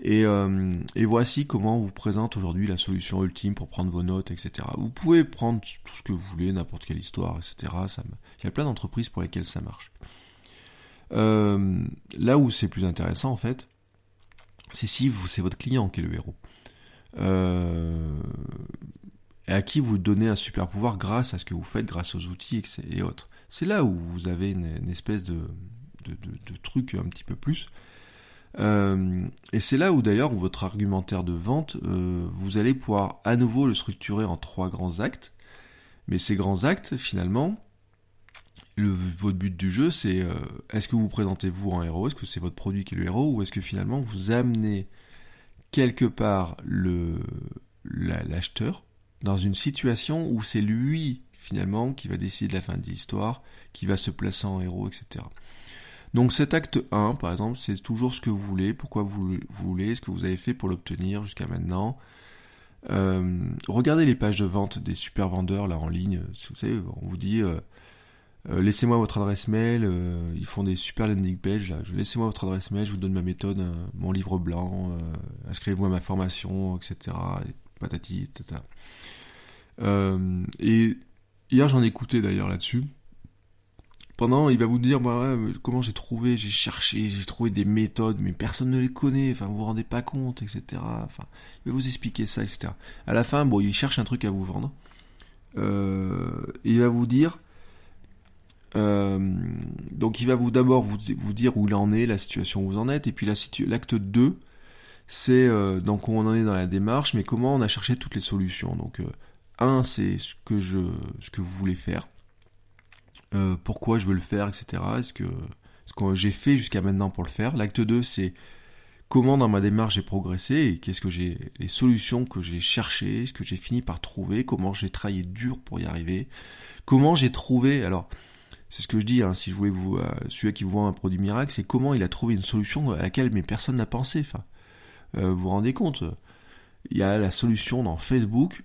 Euh, et, voici comment on vous présente aujourd'hui la solution ultime pour prendre vos notes, etc. Vous pouvez prendre tout ce que vous voulez, n'importe quelle histoire, etc. Il y a plein d'entreprises pour lesquelles ça marche. Euh, là où c'est plus intéressant, en fait, c'est si c'est votre client qui est le héros. Euh, et à qui vous donnez un super pouvoir grâce à ce que vous faites, grâce aux outils et autres. C'est là où vous avez une, espèce de, truc un petit peu plus. Euh, et c'est là où d'ailleurs votre argumentaire de vente, euh, vous allez pouvoir à nouveau le structurer en trois grands actes. Mais ces grands actes, finalement, le, votre but du jeu, c'est euh, est-ce que vous présentez vous en héros, est-ce que c'est votre produit qui est le héros, ou est-ce que finalement vous amenez quelque part l'acheteur dans une situation où c'est lui finalement qui va décider de la fin de l'histoire, qui va se placer en héros, etc. Donc cet acte 1, par exemple, c'est toujours ce que vous voulez, pourquoi vous, voulez, ce que vous avez fait pour l'obtenir jusqu'à maintenant. Euh, regardez les pages de vente des super vendeurs là en ligne. Vous savez, on vous dit euh, euh, laissez-moi votre adresse mail. ils font des super landing pages. Là. Laissez-moi votre adresse mail, je vous donne ma méthode, mon livre blanc, inscrivez-vous à ma formation, etc. Et patati, tata. et hier j'en ai écouté d'ailleurs là-dessus pendant, il va vous dire, bah ouais, comment j'ai trouvé, j'ai cherché, j'ai trouvé des méthodes, mais personne ne les connaît, enfin, vous vous rendez pas compte, etc. Enfin, il va vous expliquer ça, etc. À la fin, bon, il cherche un truc à vous vendre. Euh, il va vous dire, euh, donc il va vous d'abord vous, dire où il en est, la situation où vous en êtes, et puis l'acte 2, c'est euh, donc où on en est dans la démarche, mais comment on a cherché toutes les solutions. Donc, un, c'est ce que je, ce que vous voulez faire euh, pourquoi je veux le faire, etc. Est-ce que ce que j'ai fait jusqu'à maintenant pour le faire. L'acte 2, c'est comment dans ma démarche j'ai progressé et qu'est-ce que j'ai les solutions que j'ai cherchées, ce que j'ai fini par trouver, comment j'ai travaillé dur pour y arriver, comment j'ai trouvé. Alors, c'est ce que je dis. Hein, si je voulais vous, euh, celui qui vous vend un produit miracle, c'est comment il a trouvé une solution à laquelle mais personne n'a pensé. Enfin, euh, vous vous rendez compte Il y a la solution dans Facebook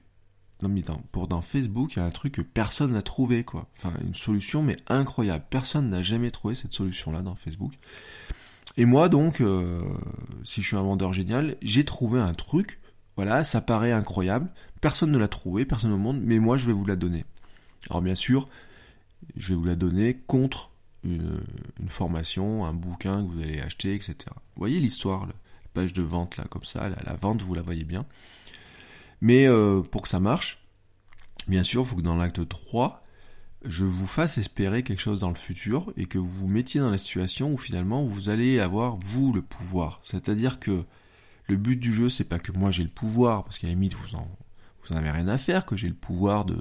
non mais dans, pour Facebook, il y a un truc que personne n'a trouvé, quoi. Enfin, une solution, mais incroyable. Personne n'a jamais trouvé cette solution-là dans Facebook. Et moi, donc, euh, si je suis un vendeur génial, j'ai trouvé un truc. Voilà, ça paraît incroyable. Personne ne l'a trouvé, personne au monde, mais moi, je vais vous la donner. Alors bien sûr, je vais vous la donner contre une, formation, un bouquin que vous allez acheter, etc. Vous voyez l'histoire, la page de vente là, comme ça, la, vente, vous la voyez bien. Mais euh, pour que ça marche, bien sûr, il faut que dans l'acte 3, je vous fasse espérer quelque chose dans le futur et que vous vous mettiez dans la situation où finalement vous allez avoir vous le pouvoir. C'est-à-dire que le but du jeu, c'est pas que moi j'ai le pouvoir, parce qu'à la limite vous en, vous en avez rien à faire, que j'ai le pouvoir de,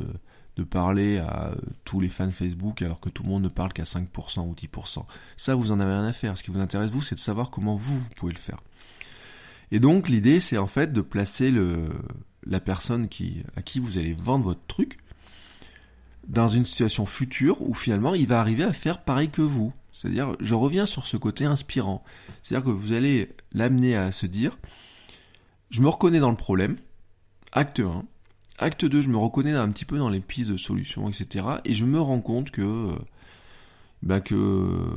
de parler à euh, tous les fans Facebook alors que tout le monde ne parle qu'à 5% ou 10%. Ça, vous en avez rien à faire. Ce qui vous intéresse, vous, c'est de savoir comment vous, vous pouvez le faire. Et donc, l'idée, c'est en fait de placer le, la personne qui, à qui vous allez vendre votre truc dans une situation future où finalement il va arriver à faire pareil que vous. C'est-à-dire, je reviens sur ce côté inspirant. C'est-à-dire que vous allez l'amener à se dire, je me reconnais dans le problème, acte 1, acte 2, je me reconnais un petit peu dans les pistes de solutions, etc. Et je me rends compte que, bah que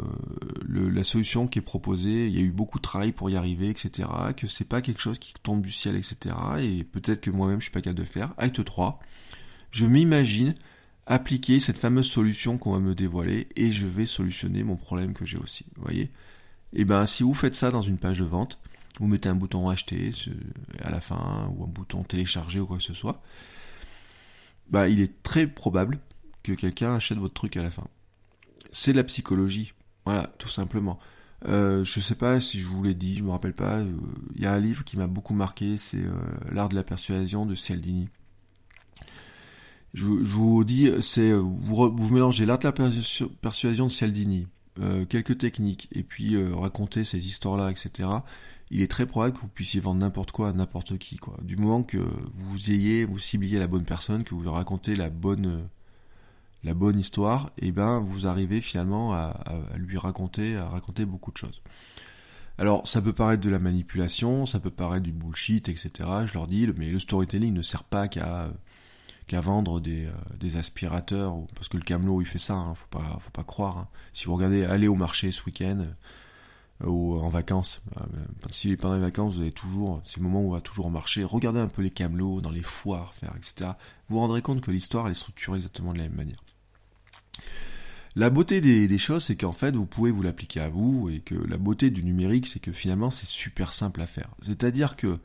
la solution qui est proposée, il y a eu beaucoup de travail pour y arriver, etc. Que c'est pas quelque chose qui tombe du ciel, etc. Et peut-être que moi-même je suis pas capable de faire. Acte 3, je m'imagine appliquer cette fameuse solution qu'on va me dévoiler et je vais solutionner mon problème que j'ai aussi. Vous voyez Et ben si vous faites ça dans une page de vente, vous mettez un bouton acheter à la fin ou un bouton télécharger ou quoi que ce soit, bah il est très probable que quelqu'un achète votre truc à la fin. C'est la psychologie, voilà, tout simplement. Euh, je sais pas si je vous l'ai dit, je me rappelle pas. Il euh, y a un livre qui m'a beaucoup marqué, c'est euh, L'art de la persuasion de Cialdini je, vous dis, c'est vous, mélangez l'art de la persuasion de Cialdini, quelques techniques, et puis raconter ces histoires-là, etc. Il est très probable que vous puissiez vendre n'importe quoi à n'importe qui, quoi. Du moment que vous ayez, vous cibliez la bonne personne, que vous racontez la bonne, la bonne histoire, et eh ben vous arrivez finalement à, lui raconter, à raconter beaucoup de choses. Alors, ça peut paraître de la manipulation, ça peut paraître du bullshit, etc. Je leur dis, mais le storytelling ne sert pas qu'à vendre des, euh, des, aspirateurs, parce que le camelot il fait ça, hein, faut pas faut pas croire. Hein. Si vous regardez, allez au marché ce week-end euh, ou en vacances, euh, si les pendant les vacances vous avez toujours, c'est le moment où on va toujours au marché, regardez un peu les camelots dans les foires, faire etc. Vous vous rendrez compte que l'histoire elle est structurée exactement de la même manière. La beauté des, choses, c'est qu'en fait, vous pouvez vous l'appliquer à vous, et que la beauté du numérique, c'est que finalement, c'est super simple à faire. C'est-à-dire que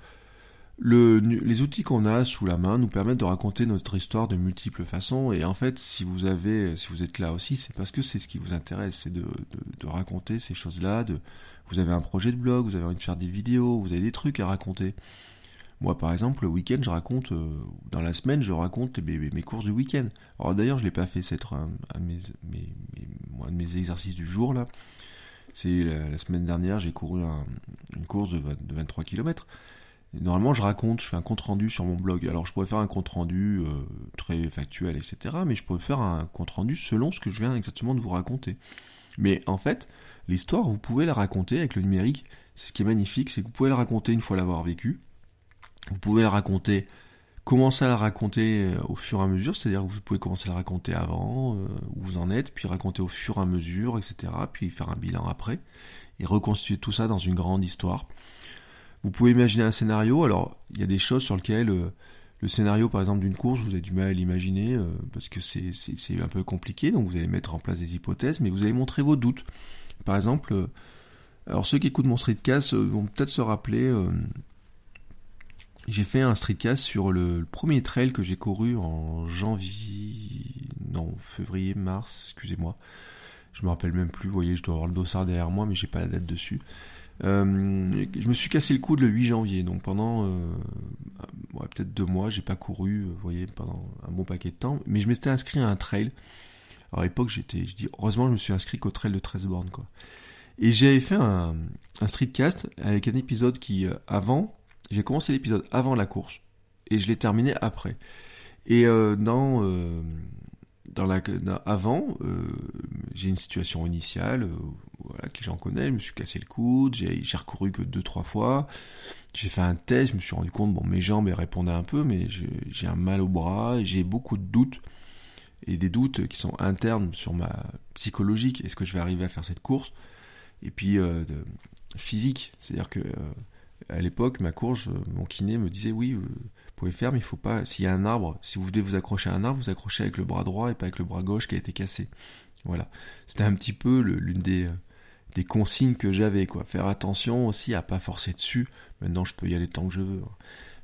le, les outils qu'on a sous la main nous permettent de raconter notre histoire de multiples façons et en fait si vous avez si vous êtes là aussi c'est parce que c'est ce qui vous intéresse c'est de, raconter ces choses là de vous avez un projet de blog vous avez envie de faire des vidéos vous avez des trucs à raconter moi par exemple le week-end je raconte euh, dans la semaine je raconte mes, courses du week-end alors d'ailleurs je l'ai pas fait c'est un, de mes, exercices du jour là c'est la, semaine dernière j'ai couru une course de, de 23 km normalement, je raconte, je fais un compte rendu sur mon blog. Alors, je pourrais faire un compte rendu euh, très factuel, etc. Mais je pourrais faire un compte rendu selon ce que je viens exactement de vous raconter. Mais en fait, l'histoire, vous pouvez la raconter avec le numérique. C'est ce qui est magnifique, c'est que vous pouvez la raconter une fois l'avoir vécu. Vous pouvez la raconter, commencer à la raconter euh, au fur et à mesure, c'est-à-dire que vous pouvez commencer à la raconter avant, euh, où vous en êtes, puis raconter au fur et à mesure, etc. Puis faire un bilan après, et reconstituer tout ça dans une grande histoire. Vous pouvez imaginer un scénario, alors il y a des choses sur lesquelles euh, le scénario par exemple d'une course, vous avez du mal à l'imaginer parce que c'est un peu compliqué, donc vous allez mettre en place des hypothèses, mais vous allez montrer vos doutes. Par exemple, alors ceux qui écoutent mon streetcast vont peut-être se rappeler, j'ai fait un streetcast sur le, premier trail que j'ai couru en janvier, non février, mars, excusez-moi, je me rappelle même plus, vous voyez, je dois avoir le dossard derrière moi, mais j'ai pas la date dessus. Euh, je me suis cassé le coude le 8 janvier, donc pendant euh, peut-être deux mois, j'ai pas couru, vous voyez, pendant un bon paquet de temps, mais je m'étais inscrit à un trail. Alors à l'époque, j'étais, je dis, heureusement, je me suis inscrit qu'au trail de 13 bornes, quoi. Et j'avais fait un, un streetcast avec un épisode qui, euh, avant, j'ai commencé l'épisode avant la course, et je l'ai terminé après. Et euh, dans dans la, avant, euh, j'ai une situation initiale, euh, que les gens connaissent, je me suis cassé le coude, j'ai, recouru que deux, trois fois, j'ai fait un test, je me suis rendu compte, bon, mes jambes répondaient un peu, mais j'ai un mal au bras, j'ai beaucoup de doutes, et des doutes qui sont internes sur ma psychologique, est-ce que je vais arriver à faire cette course, et puis euh, physique, c'est-à-dire que à l'époque, ma course, mon kiné me disait oui, pouvez faire, mais il faut pas. S'il y a un arbre, si vous devez vous accrocher à un arbre, vous accrochez avec le bras droit et pas avec le bras gauche qui a été cassé. Voilà. C'était un petit peu l'une des, des consignes que j'avais, quoi. Faire attention aussi à pas forcer dessus. Maintenant, je peux y aller tant que je veux. Hein.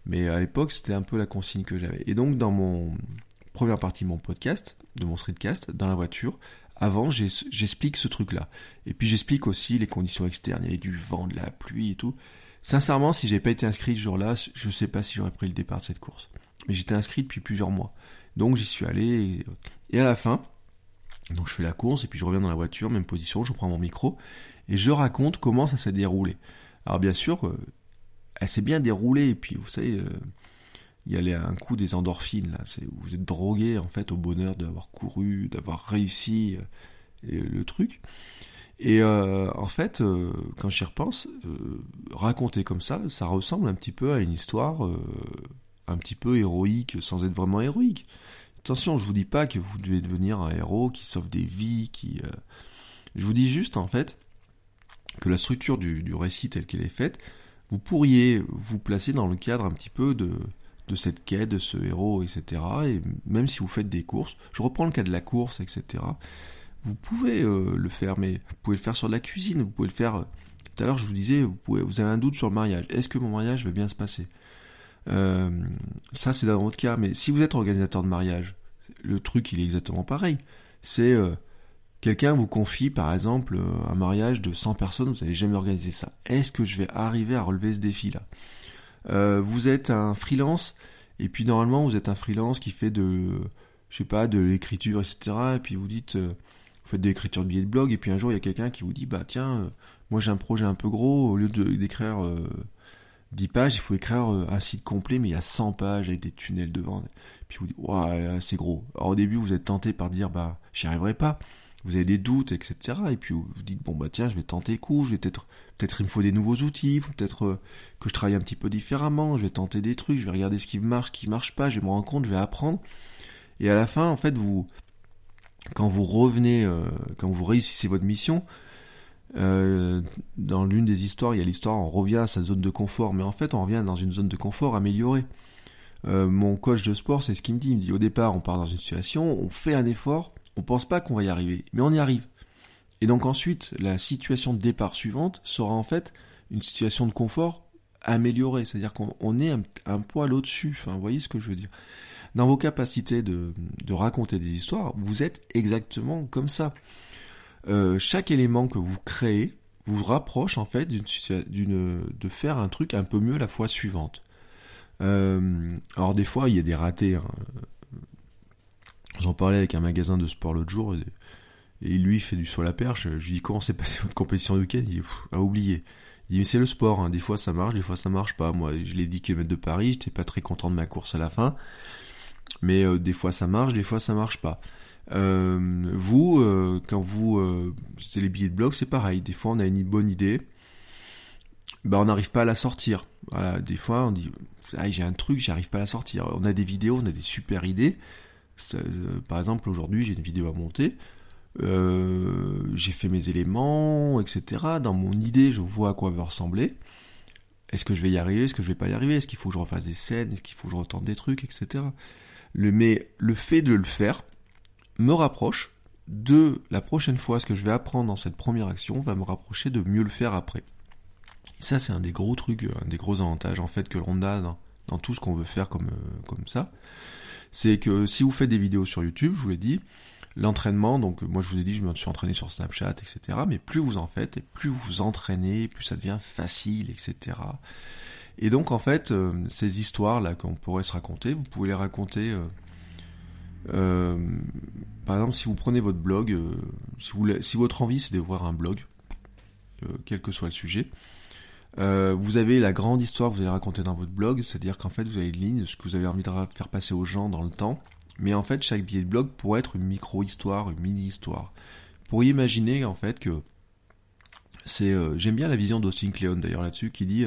Mais à l'époque, c'était un peu la consigne que j'avais. Et donc, dans mon première partie de mon podcast, de mon streetcast, dans la voiture, avant, j'explique ce truc-là. Et puis, j'explique aussi les conditions externes. Il y avait du vent, de la pluie et tout. Sincèrement, si j'ai pas été inscrit ce jour-là, je sais pas si j'aurais pris le départ de cette course. Mais j'étais inscrit depuis plusieurs mois. Donc, j'y suis allé. Et, à la fin, donc je fais la course et puis je reviens dans la voiture, même position, je prends mon micro et je raconte comment ça s'est déroulé. Alors bien sûr, euh, elle s'est bien déroulée, et puis vous savez, euh, il y a un coup des endorphines, là, vous êtes drogué en fait au bonheur d'avoir couru, d'avoir réussi euh, le truc. Et euh, en fait, quand j'y repense, raconter comme ça, ça ressemble un petit peu à une histoire un petit peu héroïque sans être vraiment héroïque. Attention, je vous dis pas que vous devez devenir un héros qui sauve des vies, qui... Je vous dis juste en fait que la structure du, du récit telle qu'elle est faite, vous pourriez vous placer dans le cadre un petit peu de, de cette quête, de ce héros, etc. Et même si vous faites des courses, je reprends le cas de la course, etc. Vous pouvez euh, le faire, mais vous pouvez le faire sur de la cuisine, vous pouvez le faire. Euh, tout à l'heure, je vous disais, vous, pouvez, vous avez un doute sur le mariage. Est-ce que mon mariage va bien se passer? Euh, Ça, c'est dans votre cas. Mais si vous êtes organisateur de mariage, le truc, il est exactement pareil. C'est Quelqu'un vous confie par exemple un mariage de 100 personnes, vous n'avez jamais organisé ça. Est-ce que je vais arriver à relever ce défi-là? Vous êtes un freelance, et puis normalement vous êtes un freelance qui fait de, je sais pas, de l'écriture, etc. Et puis vous dites, vous faites de l'écriture de billets de blog, et puis un jour il y a quelqu'un qui vous dit, bah tiens, moi j'ai un projet un peu gros, au lieu d'écrire 10 pages, il faut écrire un site complet, mais il y a 100 pages avec des tunnels devant. Et puis vous dites, ouais, c'est gros. Alors au début vous êtes tenté par dire, bah j'y arriverai pas vous avez des doutes, etc. Et puis vous vous dites bon bah tiens, je vais tenter coup, je vais peut-être peut-être il me faut des nouveaux outils, peut-être euh, que je travaille un petit peu différemment, je vais tenter des trucs, je vais regarder ce qui marche, ce qui marche pas, je vais me rendre compte, je vais apprendre. Et à la fin, en fait, vous quand vous revenez, euh, quand vous réussissez votre mission, euh, dans l'une des histoires, il y a l'histoire, on revient à sa zone de confort, mais en fait, on revient dans une zone de confort améliorée. mon coach de sport, c'est ce qu'il me dit. Il me dit au départ, on part dans une situation, on fait un effort, on pense pas qu'on va y arriver, mais on y arrive. Et donc ensuite, la situation de départ suivante sera en fait une situation de confort améliorée, c'est-à-dire qu'on est un, poil au-dessus, enfin, vous voyez ce que je veux dire. Dans vos capacités de, raconter des histoires, vous êtes exactement comme ça. Euh, chaque élément que vous créez vous rapproche en fait de faire un truc un peu mieux la fois suivante. Euh, alors des fois, il y a des ratés. Hein. J'en parlais avec un magasin de sport l'autre jour, et, lui, fait du à la perche. Je lui dis, comment s'est passé votre compétition de week-end? Il a oublié. Il dit, mais c'est le sport, hein. des fois ça marche, des fois ça marche pas. Moi, je l'ai 10 km de Paris, j'étais pas très content de ma course à la fin. Mais euh, des fois ça marche, des fois ça marche pas. Euh, vous, euh, quand vous, c'est les billets de blog, c'est pareil. Des fois, on a une bonne idée, bah on n'arrive pas à la sortir. Des fois, on dit, ah, j'ai un truc, j'arrive pas à la sortir. On a des vidéos, on a des super idées, par exemple, aujourd'hui, j'ai une vidéo à monter. J'ai fait mes éléments, etc. Dans mon idée, je vois à quoi va ressembler. Est-ce que je vais y arriver? Est-ce que je vais pas y arriver? Est-ce qu'il faut que je refasse des scènes? Est-ce qu'il faut que je retente des trucs, etc. Mais le fait de le faire me rapproche de la prochaine fois, ce que je vais apprendre dans cette première action va me rapprocher de mieux le faire après. Ça, c'est un des gros trucs, un des gros avantages en fait que l'on a dans, dans, tout ce qu'on veut faire comme, euh, comme ça c'est que si vous faites des vidéos sur YouTube, je vous l'ai dit, l'entraînement, donc moi je vous ai dit, je me suis entraîné sur Snapchat, etc. Mais plus vous en faites, et plus vous vous entraînez, plus ça devient facile, etc. Et donc en fait, euh, ces histoires-là qu'on pourrait se raconter, vous pouvez les raconter... Euh, euh, par exemple, si vous prenez votre blog, si, votre envie c'est d'ouvrir un blog, quel que soit le sujet, vous avez la grande histoire que vous allez raconter dans votre blog, c'est-à-dire qu'en fait vous avez une ligne ce que vous avez envie de faire passer aux gens dans le temps, mais en fait chaque billet de blog pourrait être une micro-histoire, une mini-histoire. Vous pourriez imaginer en fait que c'est... J'aime bien la vision d'Austin Kleon d'ailleurs là-dessus, qui dit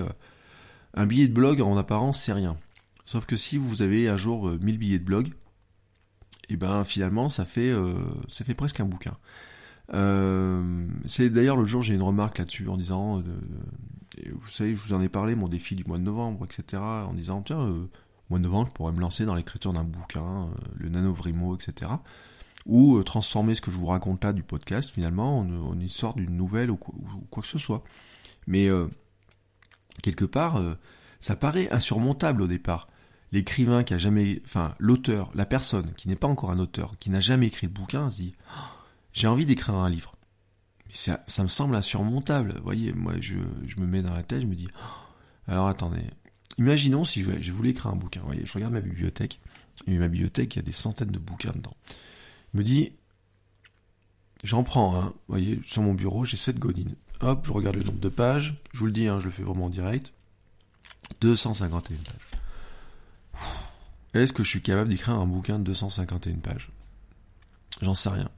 un billet de blog en apparence c'est rien. Sauf que si vous avez un jour 1000 billets de blog, et eh ben finalement ça fait, ça fait presque un bouquin. c'est d'ailleurs le jour j'ai une remarque là-dessus en disant vous savez, je vous en ai parlé, mon défi du mois de novembre, etc. En disant, tiens, euh, mois de novembre, je pourrais me lancer dans l'écriture d'un bouquin, euh, le nanovrimo, etc. ou transformer ce que je vous raconte là du podcast finalement en, en histoire d'une nouvelle ou quoi, que ce soit. Mais quelque part, ça paraît insurmontable au départ. L'écrivain qui a jamais, enfin l'auteur, la personne qui n'est pas encore un auteur, qui n'a jamais écrit de bouquin, se dit oh, j'ai envie d'écrire un livre. Ça, ça, me semble insurmontable. Vous voyez, moi je, je, me mets dans la tête, je me dis oh, alors attendez, imaginons si je, voulais écrire un bouquin. Vous voyez, je regarde ma bibliothèque, et ma bibliothèque, il y a des centaines de bouquins dedans. Me dis j'en prends un, vous voyez, sur mon bureau, j'ai cette godine. Hop, je regarde le nombre de pages, je vous le dis, hein, je le fais vraiment en direct. 251 pages. Est-ce que je suis capable d'écrire un bouquin de 251 pages? J'en sais rien.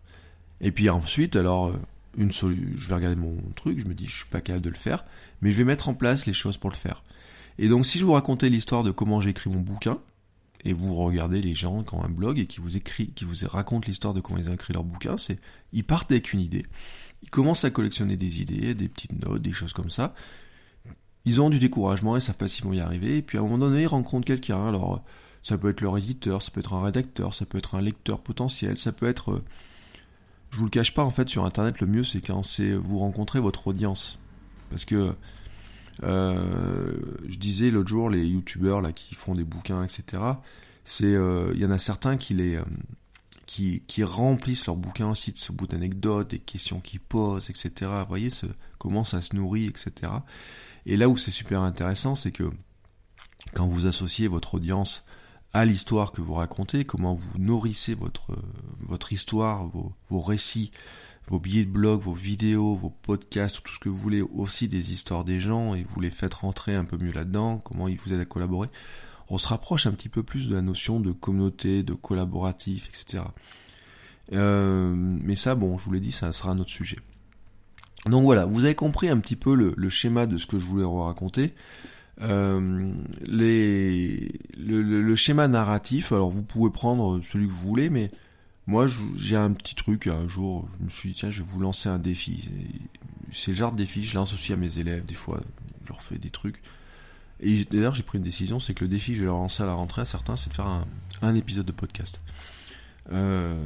Et puis ensuite, alors, euh, une je vais regarder mon truc, je me dis, je suis pas capable de le faire, mais je vais mettre en place les choses pour le faire. Et donc, si je vous racontais l'histoire de comment j'écris mon bouquin, et vous regardez les gens qui ont un blog et qui vous écrit, qui vous racontent l'histoire de comment ils ont écrit leur bouquin, c'est, ils partent avec une idée. Ils commencent à collectionner des idées, des petites notes, des choses comme ça ils ont du découragement et savent pas s'ils vont y arriver. Et puis à un moment donné, ils rencontrent quelqu'un. Alors, ça peut être leur éditeur, ça peut être un rédacteur, ça peut être un lecteur potentiel, ça peut être. Euh, je vous le cache pas, en fait, sur Internet, le mieux, c'est quand c'est vous rencontrez votre audience. Parce que euh, je disais l'autre jour, les youtubeurs là qui font des bouquins, etc. C'est, euh, il y en a certains qui les qui, remplissent leurs bouquins aussi de ce bout d'anecdotes, des questions qu'ils posent, etc. Vous voyez ce, comment ça se nourrit, etc. Et là où c'est super intéressant, c'est que quand vous associez votre audience à l'histoire que vous racontez, comment vous nourrissez votre, votre histoire, vos, vos récits, vos billets de blog, vos vidéos, vos podcasts, tout ce que vous voulez, aussi des histoires des gens, et vous les faites rentrer un peu mieux là-dedans, comment ils vous aident à collaborer, on se rapproche un petit peu plus de la notion de communauté, de collaboratif, etc. Euh, mais ça, bon, je vous l'ai dit, ça sera un autre sujet. Donc voilà, vous avez compris un petit peu le, schéma de ce que je voulais vous raconter. Euh, le, schéma narratif, alors vous pouvez prendre celui que vous voulez, mais moi j'ai un petit truc, un jour je me suis dit tiens je vais vous lancer un défi. C'est le genre de défi, je lance aussi à mes élèves, des fois je leur fais des trucs. Et d'ailleurs j'ai pris une décision, c'est que le défi que je vais leur lancer à la rentrée à certains, c'est de faire un, épisode de podcast. Euh,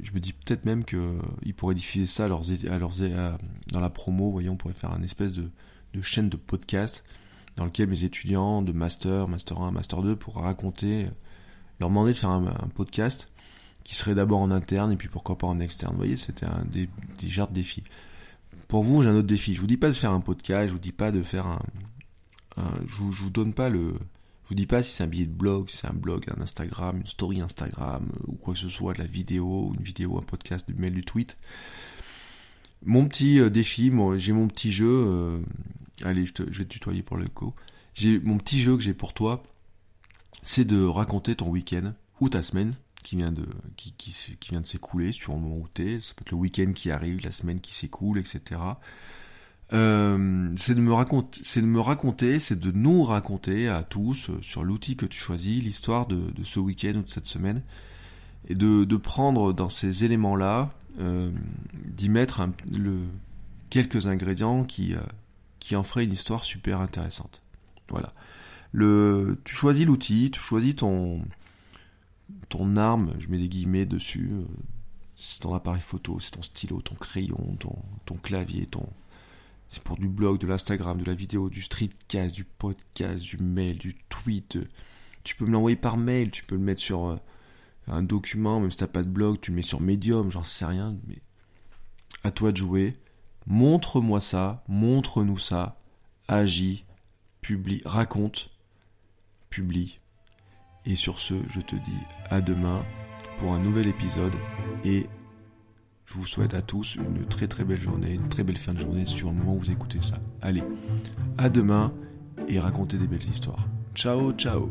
je me dis peut-être même qu'ils pourraient diffuser ça à leurs, à leurs, dans la promo. On pourrait faire un espèce de, chaîne de podcast dans lequel mes étudiants de master, master 1, master 2 pourraient raconter, leur demander de faire un, podcast qui serait d'abord en interne et puis pourquoi pas en externe. Vous voyez, c'était un des, des genres de défis. Pour vous, j'ai un autre défi. Je vous dis pas de faire un podcast, je vous dis pas de faire un, je, vous, vous donne pas le, je vous dis pas si c'est un billet de blog, si c'est un blog, un Instagram, une story Instagram, euh, ou quoi que ce soit, de la vidéo, une vidéo, un podcast, du mail, du tweet. Mon petit euh, défi, j'ai mon petit jeu. Euh, allez, je, te, vais te tutoyer pour le coup. J'ai mon petit jeu que j'ai pour toi, c'est de raconter ton week-end ou ta semaine qui vient de qui, qui, qui vient de s'écouler sur le moment où t'es. Ça peut être le week-end qui arrive, la semaine qui s'écoule, etc. Euh, c'est de me raconter, c'est de me raconter, c'est de nous raconter à tous euh, sur l'outil que tu choisis l'histoire de, ce week-end ou de cette semaine et de, prendre dans ces éléments-là, euh, d'y mettre quelques ingrédients qui qui en feraient une histoire super intéressante. Voilà. Le, tu choisis l'outil, tu choisis ton ton arme, je mets des guillemets dessus. c'est ton appareil photo, c'est ton stylo, ton crayon, ton, ton clavier, ton, c'est pour du blog, de l'Instagram, de la vidéo, du streetcast, du podcast, du mail, du tweet. Tu peux me l'envoyer par mail, tu peux le mettre sur euh, un document, même si t'as pas de blog, tu le mets sur Medium, j'en sais rien, mais à toi de jouer. Montre-moi ça, montre-nous ça, agis, publie, raconte, publie. Et sur ce, je te dis à demain pour un nouvel épisode et je vous souhaite à tous une très très belle journée, une très belle fin de journée sur le moment où vous écoutez ça. Allez, à demain et racontez des belles histoires. Ciao, ciao